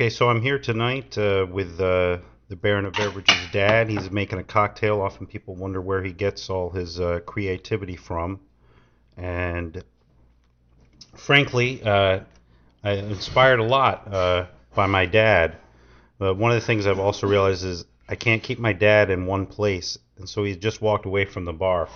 Okay, so I'm here tonight uh, with uh, the Baron of Beverages dad. He's making a cocktail. Often people wonder where he gets all his uh, creativity from. And frankly, uh, I inspired a lot uh, by my dad. But one of the things I've also realized is I can't keep my dad in one place. And so he just walked away from the bar.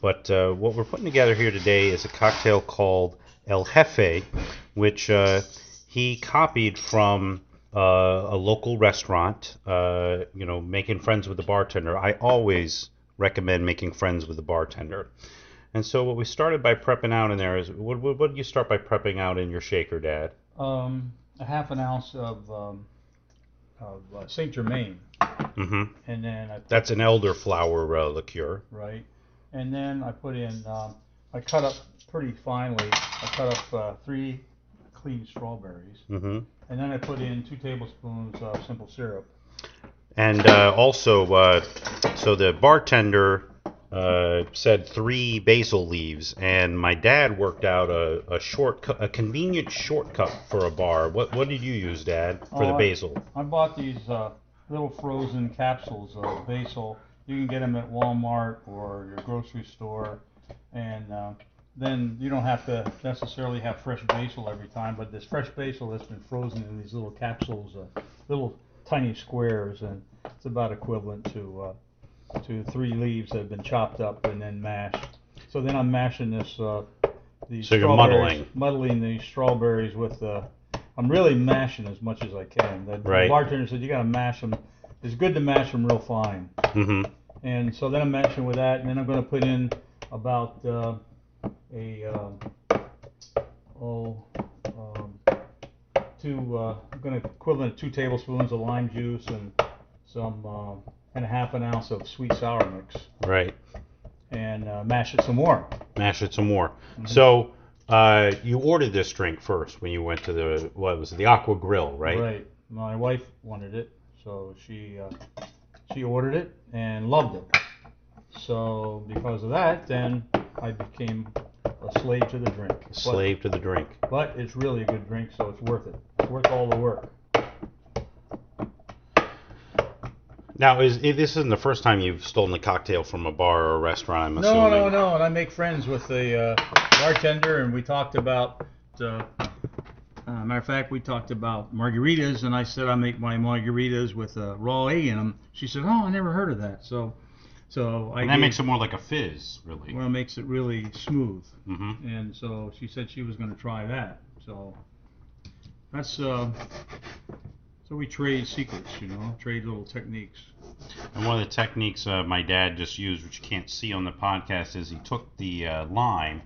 But uh, what we're putting together here today is a cocktail called El Jefe, which uh, he copied from uh, a local restaurant. Uh, you know, making friends with the bartender. I always recommend making friends with the bartender. And so what we started by prepping out in there is what, what, what did you start by prepping out in your shaker, Dad? Um, a half an ounce of um, of uh, Saint Germain, Mm-hmm. and then I put, That's an elderflower uh, liqueur. right, and then I put in. Um, I cut up pretty finely. I cut up uh, three clean strawberries, Mm-hmm. and then I put in two tablespoons of simple syrup. And uh, also, uh, so the bartender uh, said three basil leaves, and my dad worked out a, a shortcut, a convenient shortcut for a bar. What what did you use, Dad, for the Oh, I- basil? I bought these uh, little frozen capsules of basil. You can get them at Walmart or your grocery store, and uh, then you don't have to necessarily have fresh basil every time. But this fresh basil that's been frozen in these little capsules, uh, little tiny squares, and it's about equivalent to uh, to three leaves that have been chopped up and then mashed. So then I'm mashing this. Uh, these So you're muddling. muddling these strawberries with the I'm really mashing as much as I can. The, the Right. bartender said you gotta mash them. It's good to mash them real fine. Mm-hmm. And so then I'm mashing with that, and then I'm gonna put in about uh, a uh, oh um, two uh, I'm gonna equivalent of two tablespoons of lime juice and some uh, and a half an ounce of sweet sour mix, Right. and uh, mash it some more. Mash it some more. So uh, you ordered this drink first when you went to the what was it, the Aqua Grill, right? Right. My wife wanted it, so she uh, she ordered it and loved it. So because of that, then I became a slave to the drink. But- Slave to the drink. But, it's really a good drink, so it's worth it. It's worth all the work. Now, is this isn't the first time you've stolen a cocktail from a bar or a restaurant? I'm assuming. No, no, no. And I make friends with the uh, bartender, and we talked about. Uh, uh, matter of fact, we talked about margaritas, and I said I make my margaritas with uh, raw egg in them. She said, "Oh, I never heard of that." So, so I And that gave- makes it more like a fizz, really. well, it makes it really smooth. hmm And so she said she was going to try that. So that's uh, so we trade secrets, you know, trade little techniques. And one of the techniques uh, my dad just used, which you can't see on the podcast, is he took the uh, lime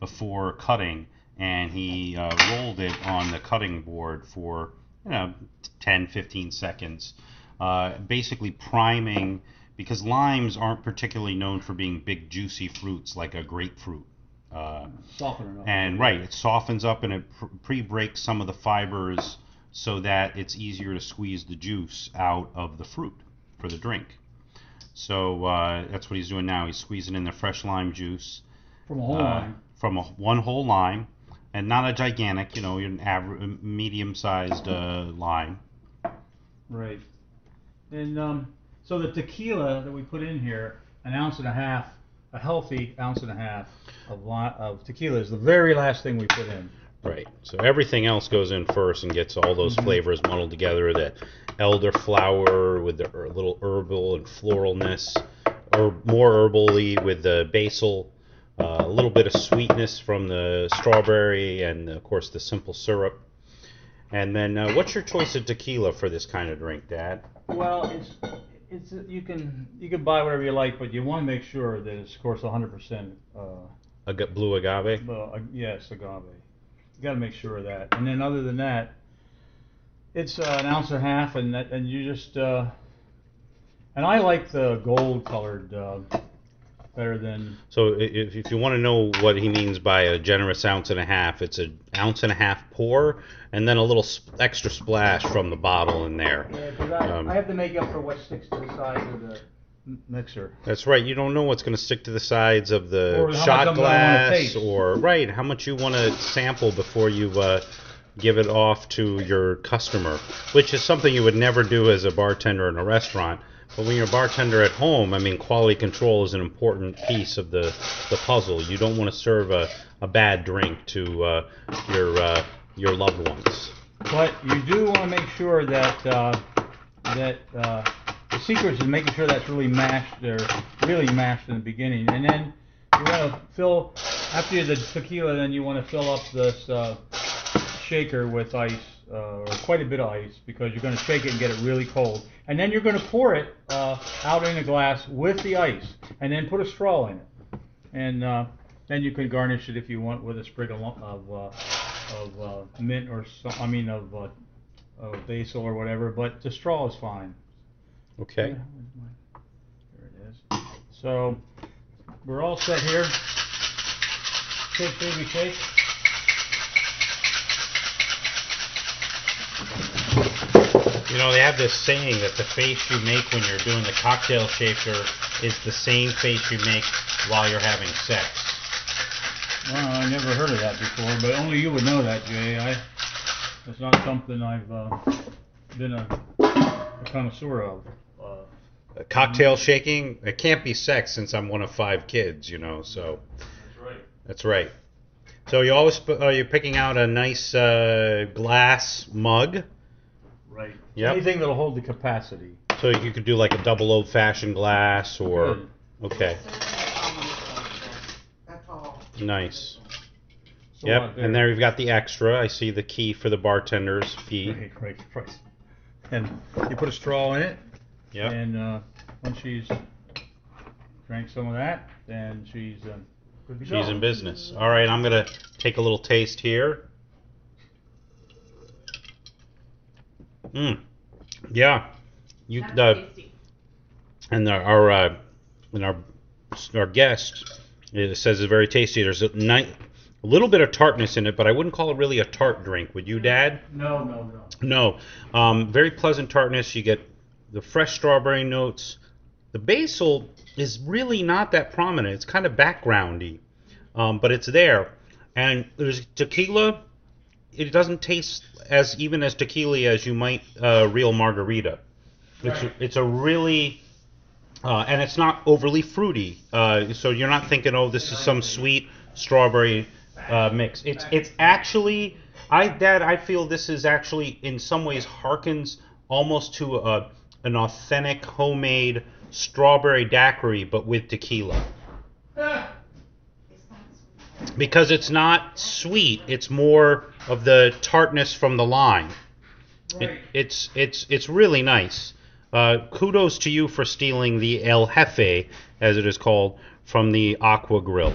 before cutting and he uh, rolled it on the cutting board for you know 10, 15 seconds, uh, basically priming because limes aren't particularly known for being big juicy fruits like a grapefruit. Uh, Soften up. and right, it softens up and it pre-breaks some of the fibers so that it's easier to squeeze the juice out of the fruit for the drink. So uh, that's what he's doing now. He's squeezing in the fresh lime juice from a whole uh, line. from a, one whole lime, and not a gigantic, you know, an average, medium-sized uh, lime. Right. And um, so the tequila that we put in here, an ounce and a half, a healthy ounce and a half of of tequila is the very last thing we put in. Right. So everything else goes in first and gets all those Mhm. flavors muddled together. The elderflower with the er- little herbal and floralness, or more herbally with the basil, uh, a little bit of sweetness from the strawberry, and of course the simple syrup. And then, uh, what's your choice of tequila for this kind of drink, Dad? Well, it's it's you can you can buy whatever you like, but you want to make sure that it's of course 100% uh, A g- blue agave. well, uh, yes agave. You got to make sure of that. And then other than that, it's uh, an ounce and a half, and that, and you just uh, and I like the gold colored uh, better than So if, if you want to know what he means by a generous ounce and a half, it's an ounce and a half pour, and then a little sp- extra splash from the bottle in there. Yeah, 'cause I, Um, I have to make up for what sticks to the sides of the mixer. That's right. You don't know what's going to stick to the sides of the Or how much shot of it I wanna glass, taste. or right how much you want to sample before you uh, give it off to your customer, which is something you would never do as a bartender in a restaurant. But when you're a bartender at home, I mean, quality control is an important piece of the, the puzzle. You don't want to serve a, a bad drink to uh, your uh, your loved ones. But you do want to make sure that uh, that uh, the secret is making sure that's really mashed or really mashed in the beginning, and then you want to fill after the tequila. Then you want to fill up this uh, shaker with ice uh, or quite a bit of ice because you're going to shake it and get it really cold, and then you're going to pour it uh, out in a glass with the ice, and then put a straw in it, and uh, then you can garnish it if you want with a sprig of, of uh, of uh, mint or some, I mean of, uh, of basil or whatever, but the straw is fine. Okay. Yeah, where's my- There it is. So we're all set here. Shake, baby, shake. You know, they have this saying that the face you make when you're doing the cocktail shaker is the same face you make while you're having sex. Well, I never heard of that before, but only you would know that, Jay. I, it's not something I've uh, been a, a connoisseur of. Uh, Uh, Cocktail shaking, it can't be sex since I'm one of five kids, you know, so that's right. that's right. So you always uh, you're picking out a nice uh, glass mug. Right. Yep. Anything that'll hold the capacity. So you could do like a double old fashioned glass or Good. okay, That's all. nice. It's a Yep, lot and there you've got the extra. I see the key for the bartender's fee. Right, right, right. And you put a straw in it, Yep. and uh, once she's drank some of that, then she's uh, good to go. She's in business. All right, I'm gonna take a little taste here. Mm. Yeah. You That's uh, tasty. and our our, uh, and our our guest it says it's very tasty. There's a, ni- a little bit of tartness in it, but I wouldn't call it really a tart drink. Would you, Dad? No, no, no. No. Um, very pleasant tartness. You get the fresh strawberry notes. The basil is really not that prominent. It's kind of backgroundy, um, but it's there. And there's tequila. It doesn't taste as even as tequila as you might uh, real margarita. It's Right. it's a really uh, and it's not overly fruity. Uh, so you're not thinking, oh, this is some sweet strawberry uh, mix. It's it's actually, I Dad, I feel this is actually in some ways harkens almost to a an authentic homemade strawberry daiquiri, but with tequila. It's not sweet. Because it's not sweet, it's more of the tartness from the lime. It, it's it's it's really nice. Uh, kudos to you for stealing the El Jefe, as it is called, from the Aqua Grill.